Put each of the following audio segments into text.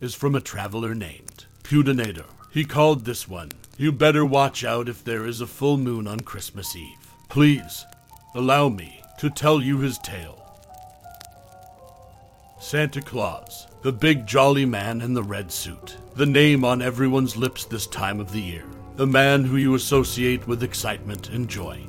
is from a traveler named Pudinator. He called this one, You Better Watch Out If There Is a Full Moon on Christmas Eve. Please, allow me to tell you his tale. Santa Claus, the big jolly man in the red suit, the name on everyone's lips this time of the year, the man who you associate with excitement and joy,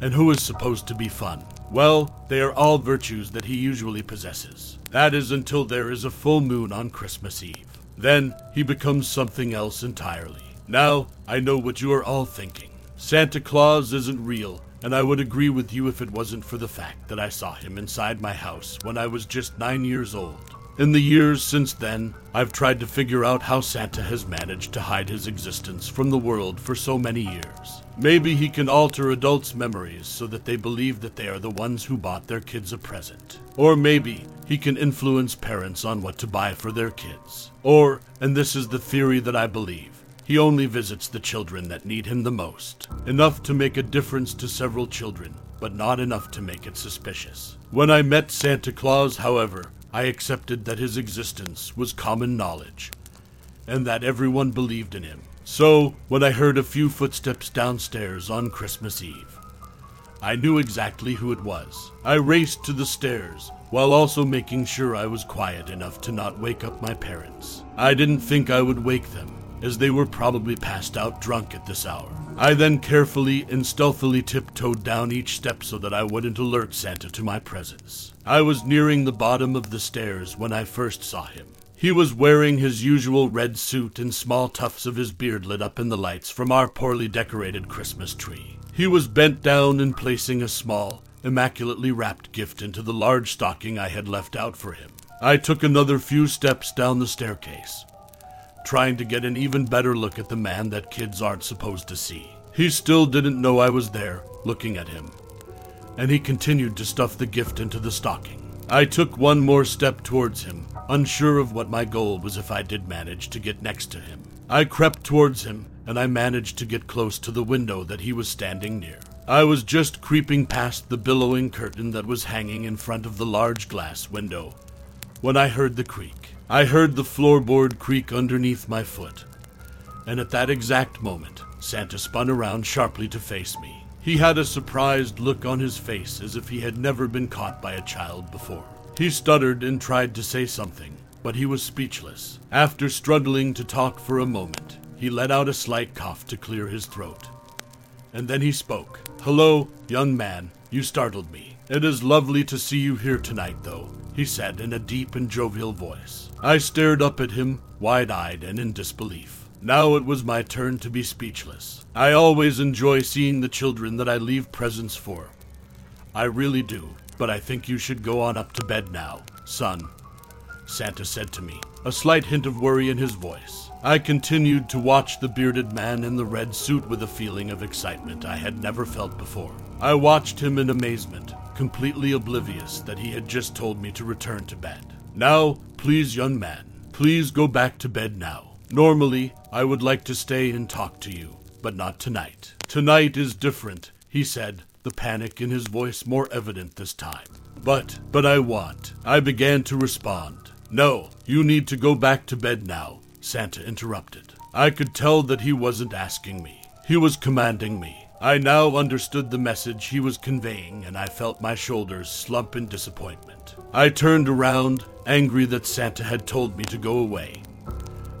and who is supposed to be fun. Well, they are all virtues that he usually possesses. That is until there is a full moon on Christmas Eve. Then he becomes something else entirely. Now, I know what you are all thinking. Santa Claus isn't real, and I would agree with you if it wasn't for the fact that I saw him inside my house when I was just nine years old. In the years since then, I've tried to figure out how Santa has managed to hide his existence from the world for so many years. Maybe he can alter adults' memories so that they believe that they are the ones who bought their kids a present. Or maybe he can influence parents on what to buy for their kids. Or, and this is the theory that I believe, he only visits the children that need him the most. Enough to make a difference to several children, but not enough to make it suspicious. When I met Santa Claus, however, I accepted that his existence was common knowledge, and that everyone believed in him. So, when I heard a few footsteps downstairs on Christmas Eve, I knew exactly who it was. I raced to the stairs, while also making sure I was quiet enough to not wake up my parents. I didn't think I would wake them, as they were probably passed out drunk at this hour. I then carefully and stealthily tiptoed down each step so that I wouldn't alert Santa to my presence. I was nearing the bottom of the stairs when I first saw him. He was wearing his usual red suit and small tufts of his beard lit up in the lights from our poorly decorated Christmas tree. He was bent down and placing a small, immaculately wrapped gift into the large stocking I had left out for him. I took another few steps down the staircase, trying to get an even better look at the man that kids aren't supposed to see. He still didn't know I was there, looking at him, and he continued to stuff the gift into the stocking. I took one more step towards him, unsure of what my goal was if I did manage to get next to him. I crept towards him, and I managed to get close to the window that he was standing near. I was just creeping past the billowing curtain that was hanging in front of the large glass window when I heard the creak. I heard the floorboard creak underneath my foot, and at that exact moment, Santa spun around sharply to face me. He had a surprised look on his face as if he had never been caught by a child before. He stuttered and tried to say something, but he was speechless. After struggling to talk for a moment, he let out a slight cough to clear his throat. And then he spoke. Hello, young man. You startled me. It is lovely to see you here tonight, though, he said in a deep and jovial voice. I stared up at him, wide eyed and in disbelief. Now it was my turn to be speechless. I always enjoy seeing the children that I leave presents for. I really do, but I think you should go on up to bed now, son, Santa said to me, a slight hint of worry in his voice. I continued to watch the bearded man in the red suit with a feeling of excitement I had never felt before. I watched him in amazement, completely oblivious that he had just told me to return to bed. Now, please, young man, please go back to bed now. Normally, I would like to stay and talk to you, but not tonight. Tonight is different, he said, the panic in his voice more evident this time. But, but I want. I began to respond. No, you need to go back to bed now, Santa interrupted. I could tell that he wasn't asking me. He was commanding me. I now understood the message he was conveying, and I felt my shoulders slump in disappointment. I turned around, angry that Santa had told me to go away.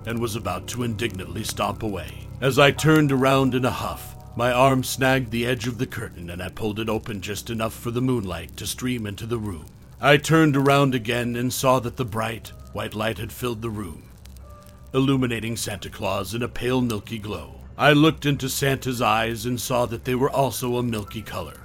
and was about to indignantly stomp away. As I turned around in a huff, my arm snagged the edge of the curtain and I pulled it open just enough for the moonlight to stream into the room. I turned around again and saw that the bright, white light had filled the room, illuminating Santa Claus in a pale milky glow. I looked into Santa's eyes and saw that they were also a milky color,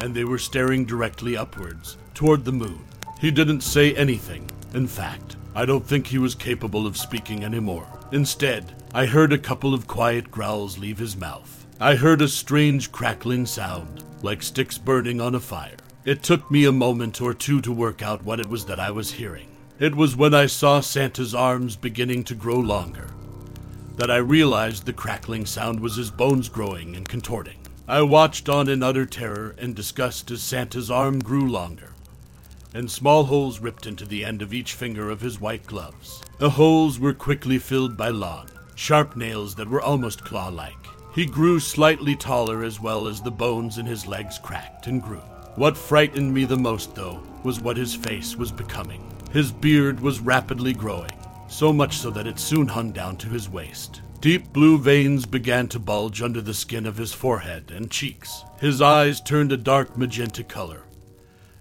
and they were staring directly upwards, toward the moon. He didn't say anything. In fact, I don't think he was capable of speaking anymore. Instead, I heard a couple of quiet growls leave his mouth. I heard a strange crackling sound, like sticks burning on a fire. It took me a moment or two to work out what it was that I was hearing. It was when I saw Santa's arms beginning to grow longer that I realized the crackling sound was his bones growing and contorting. I watched on in utter terror and disgust as Santa's arm grew longer, and small holes ripped into the end of each finger of his white gloves. The holes were quickly filled by long, sharp nails that were almost claw like. He grew slightly taller as well as the bones in his legs cracked and grew. What frightened me the most, though, was what his face was becoming. His beard was rapidly growing, so much so that it soon hung down to his waist. Deep blue veins began to bulge under the skin of his forehead and cheeks. His eyes turned a dark magenta color,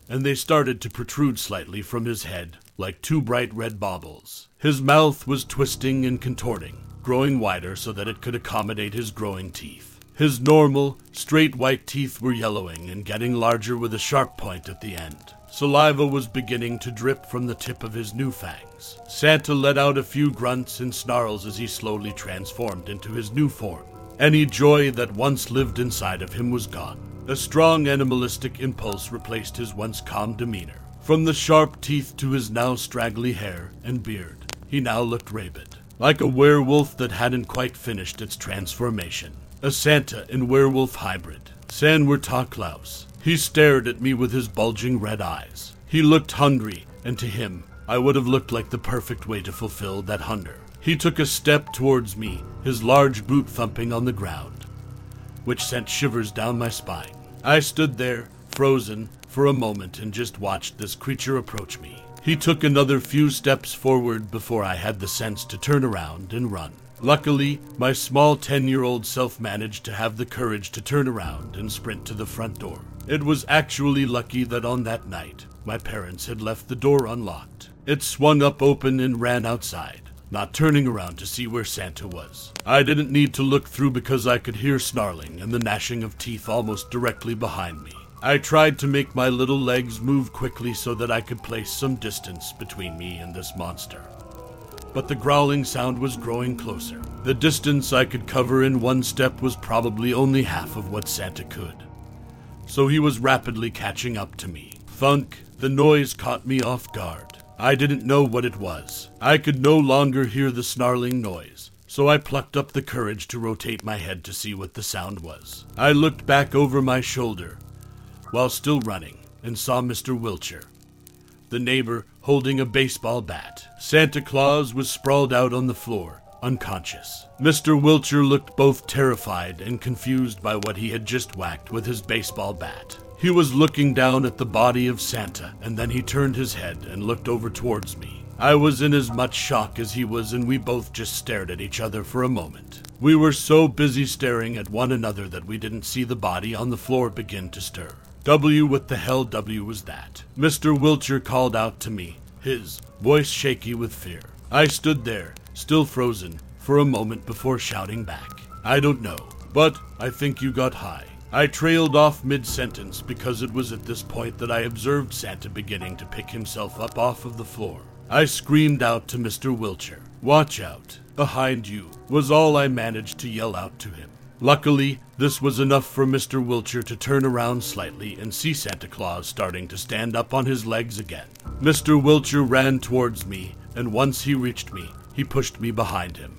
and they started to protrude slightly from his head like two bright red baubles. His mouth was twisting and contorting, growing wider so that it could accommodate his growing teeth. His normal, straight white teeth were yellowing and getting larger with a sharp point at the end. Saliva was beginning to drip from the tip of his new fangs. Santa let out a few grunts and snarls as he slowly transformed into his new form. Any joy that once lived inside of him was gone. A strong animalistic impulse replaced his once calm demeanor. From the sharp teeth to his now straggly hair and beard, he now looked rabid, like a werewolf that hadn't quite finished its transformation. A Santa and werewolf hybrid. Klaus. He stared at me with his bulging red eyes. He looked hungry, and to him, I would have looked like the perfect way to fulfill that hunger. He took a step towards me, his large boot thumping on the ground, which sent shivers down my spine. I stood there, frozen, for a moment and just watched this creature approach me. He took another few steps forward before I had the sense to turn around and run. Luckily, my small 10 year old self managed to have the courage to turn around and sprint to the front door. It was actually lucky that on that night, my parents had left the door unlocked. It swung up open and ran outside, not turning around to see where Santa was. I didn't need to look through because I could hear snarling and the gnashing of teeth almost directly behind me. I tried to make my little legs move quickly so that I could place some distance between me and this monster. But the growling sound was growing closer. The distance I could cover in one step was probably only half of what Santa could so he was rapidly catching up to me. Thunk, the noise caught me off guard. I didn't know what it was. I could no longer hear the snarling noise, so I plucked up the courage to rotate my head to see what the sound was. I looked back over my shoulder while still running and saw Mr. Wilcher, the neighbor, holding a baseball bat. Santa Claus was sprawled out on the floor, unconscious. Mr. Wilcher looked both terrified and confused by what he had just whacked with his baseball bat. He was looking down at the body of Santa, and then he turned his head and looked over towards me. I was in as much shock as he was, and we both just stared at each other for a moment. We were so busy staring at one another that we didn't see the body on the floor begin to stir. W, what the hell W was that? Mr. Wilcher called out to me, his voice shaky with fear. I stood there, still frozen, for a moment before shouting back. I don't know, but I think you got high. I trailed off mid sentence because it was at this point that I observed Santa beginning to pick himself up off of the floor. I screamed out to Mr. Wilcher, Watch out, behind you, was all I managed to yell out to him. Luckily, this was enough for Mr. Wilcher to turn around slightly and see Santa Claus starting to stand up on his legs again. Mr. Wilcher ran towards me, and once he reached me, he pushed me behind him,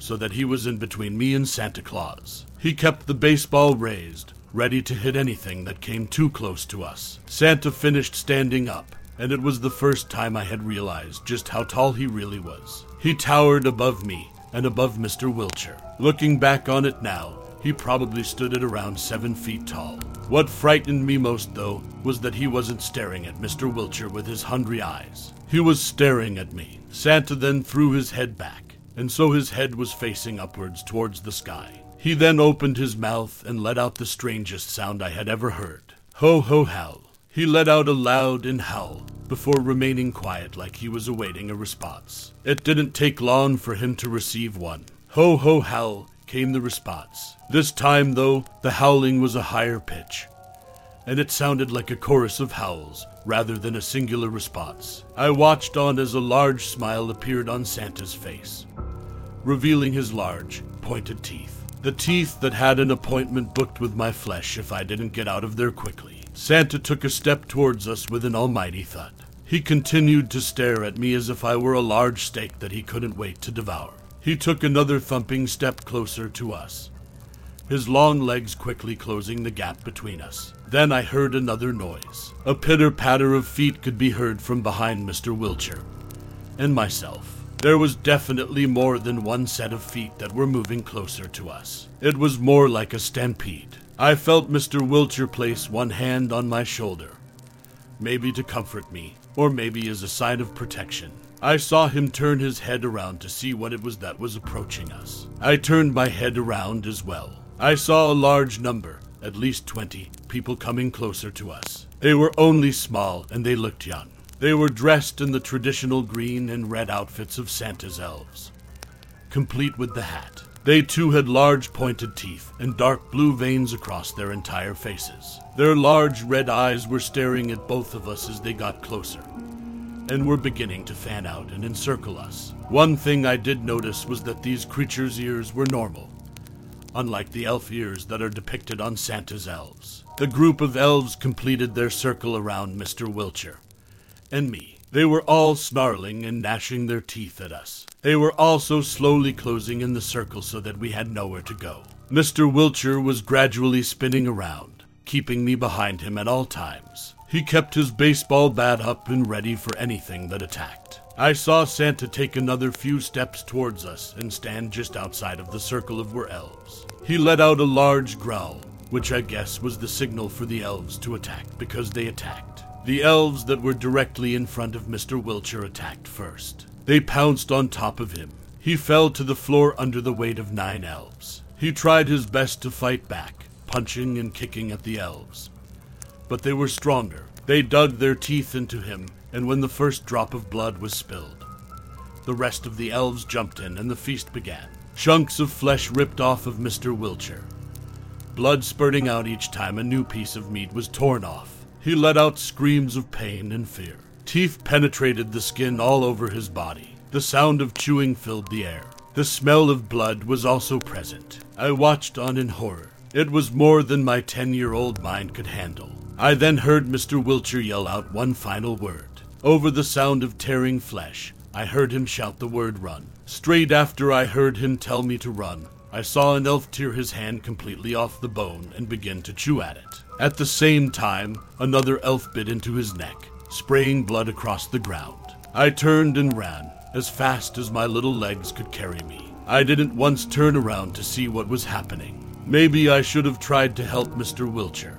so that he was in between me and Santa Claus. He kept the baseball raised, ready to hit anything that came too close to us. Santa finished standing up, and it was the first time I had realized just how tall he really was. He towered above me and above Mr. Wilcher. Looking back on it now, He probably stood at around seven feet tall. What frightened me most, though, was that he wasn't staring at Mr. Wilcher with his hungry eyes. He was staring at me. Santa then threw his head back, and so his head was facing upwards towards the sky. He then opened his mouth and let out the strangest sound I had ever heard. Ho ho howl. He let out a loud and howl before remaining quiet like he was awaiting a response. It didn't take long for him to receive one. Ho ho howl came the response. This time, though, the howling was a higher pitch, and it sounded like a chorus of howls rather than a singular response. I watched on as a large smile appeared on Santa's face, revealing his large, pointed teeth. The teeth that had an appointment booked with my flesh if I didn't get out of there quickly. Santa took a step towards us with an almighty thud. He continued to stare at me as if I were a large steak that he couldn't wait to devour. He took another thumping step closer to us, his long legs quickly closing the gap between us. Then I heard another noise. A pitter patter of feet could be heard from behind Mr. Wilcher and myself. There was definitely more than one set of feet that were moving closer to us. It was more like a stampede. I felt Mr. Wilcher place one hand on my shoulder, maybe to comfort me, or maybe as a sign of protection. I saw him turn his head around to see what it was that was approaching us. I turned my head around as well. I saw a large number, at least 20, people coming closer to us. They were only small and they looked young. They were dressed in the traditional green and red outfits of Santa's elves, complete with the hat. They too had large pointed teeth and dark blue veins across their entire faces. Their large red eyes were staring at both of us as they got closer, and were beginning to fan out and encircle us. One thing I did notice was that these creatures' ears were normal, unlike the elf ears that are depicted on Santa's elves. The group of elves completed their circle around Mr. Wilcher and me. They were all snarling and gnashing their teeth at us. They were also slowly closing in the circle so that we had nowhere to go. Mr. Wilcher was gradually spinning around, keeping me behind him at all times. He kept his baseball bat up and ready for anything that attacked. I saw Santa take another few steps towards us and stand just outside of the circle of were elves. He let out a large growl, which I guess was the signal for the elves to attack because they attacked. The elves that were directly in front of Mr. Wilcher attacked first. They pounced on top of him. He fell to the floor under the weight of nine elves. He tried his best to fight back, punching and kicking at the elves. But they were stronger. They dug their teeth into him, and when the first drop of blood was spilled, the rest of the elves jumped in and the feast began. Chunks of flesh ripped off of Mr. Wilcher, blood spurting out each time a new piece of meat was torn off. He let out screams of pain and fear. Teeth penetrated the skin all over his body. The sound of chewing filled the air. The smell of blood was also present. I watched on in horror. It was more than my ten year old mind could handle. I then heard Mr. Wilcher yell out one final word. Over the sound of tearing flesh, I heard him shout the word run. Straight after I heard him tell me to run, I saw an elf tear his hand completely off the bone and begin to chew at it. At the same time, another elf bit into his neck, spraying blood across the ground. I turned and ran, as fast as my little legs could carry me. I didn't once turn around to see what was happening. Maybe I should have tried to help Mr. Wilcher.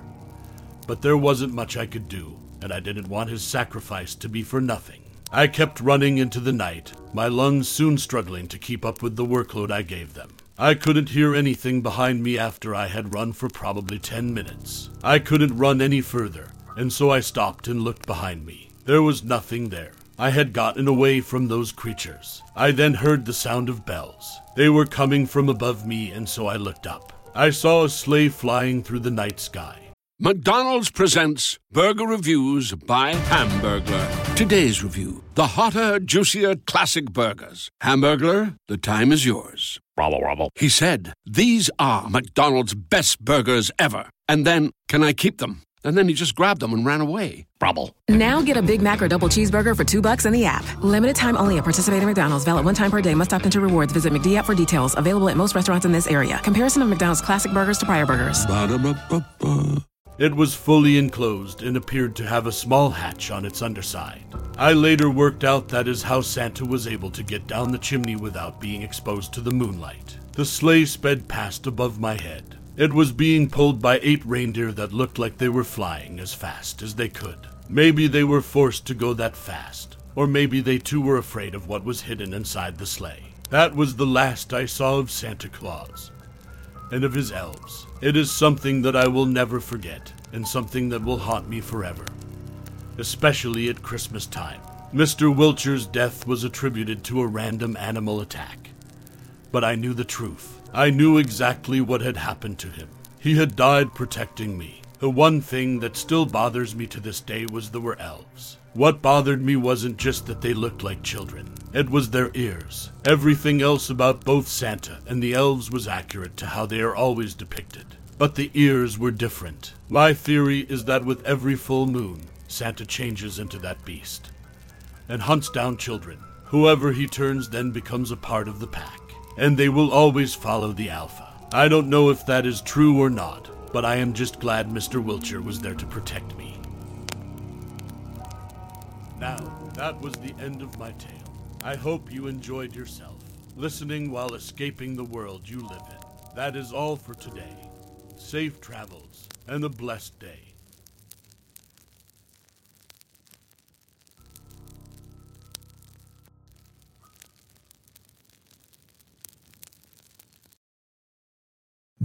But there wasn't much I could do, and I didn't want his sacrifice to be for nothing. I kept running into the night, my lungs soon struggling to keep up with the workload I gave them. I couldn't hear anything behind me after I had run for probably ten minutes. I couldn't run any further, and so I stopped and looked behind me. There was nothing there. I had gotten away from those creatures. I then heard the sound of bells. They were coming from above me, and so I looked up. I saw a sleigh flying through the night sky. McDonald's presents Burger Reviews by Hamburglar. Today's review the hotter, juicier classic burgers. Hamburglar, the time is yours. Bravo, bravo. He said, These are McDonald's best burgers ever. And then, can I keep them? And then he just grabbed them and ran away. Bravo. Now get a Big Mac or double cheeseburger for two bucks in the app. Limited time only at participating McDonald's. Valid one time per day. Must opt into rewards. Visit McD app for details. Available at most restaurants in this area. Comparison of McDonald's classic burgers to prior burgers. Ba-da-ba-ba-ba. It was fully enclosed and appeared to have a small hatch on its underside. I later worked out that is how Santa was able to get down the chimney without being exposed to the moonlight. The sleigh sped past above my head. It was being pulled by eight reindeer that looked like they were flying as fast as they could. Maybe they were forced to go that fast, or maybe they too were afraid of what was hidden inside the sleigh. That was the last I saw of Santa Claus and of his elves. It is something that I will never forget, and something that will haunt me forever, especially at Christmas time. Mr. Wilcher's death was attributed to a random animal attack. But I knew the truth. I knew exactly what had happened to him. He had died protecting me. The one thing that still bothers me to this day was there were elves. What bothered me wasn't just that they looked like children, it was their ears. Everything else about both Santa and the elves was accurate to how they are always depicted. But the ears were different. My theory is that with every full moon, Santa changes into that beast and hunts down children. Whoever he turns then becomes a part of the pack, and they will always follow the Alpha. I don't know if that is true or not, but I am just glad Mr. Wilcher was there to protect me. Now, that was the end of my tale. I hope you enjoyed yourself, listening while escaping the world you live in. That is all for today. Safe travels and a blessed day.